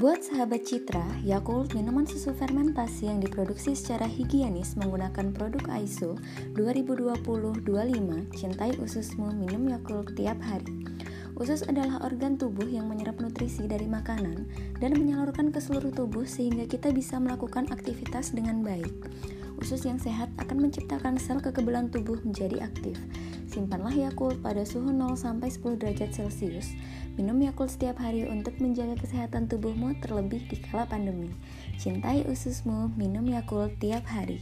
Buat sahabat Citra, Yakult minuman susu fermentasi yang diproduksi secara higienis menggunakan produk ISO 2020-25 Cintai ususmu minum Yakult tiap hari. Usus adalah organ tubuh yang menyerap nutrisi dari makanan dan menyalurkan ke seluruh tubuh sehingga kita bisa melakukan aktivitas dengan baik. Usus yang sehat akan menciptakan sel kekebalan tubuh menjadi aktif. Simpanlah Yakult pada suhu 0 sampai 10 derajat Celcius Minum Yakult setiap hari untuk menjaga kesehatan tubuhmu terlebih di kala pandemi. Cintai ususmu, minum Yakult tiap hari.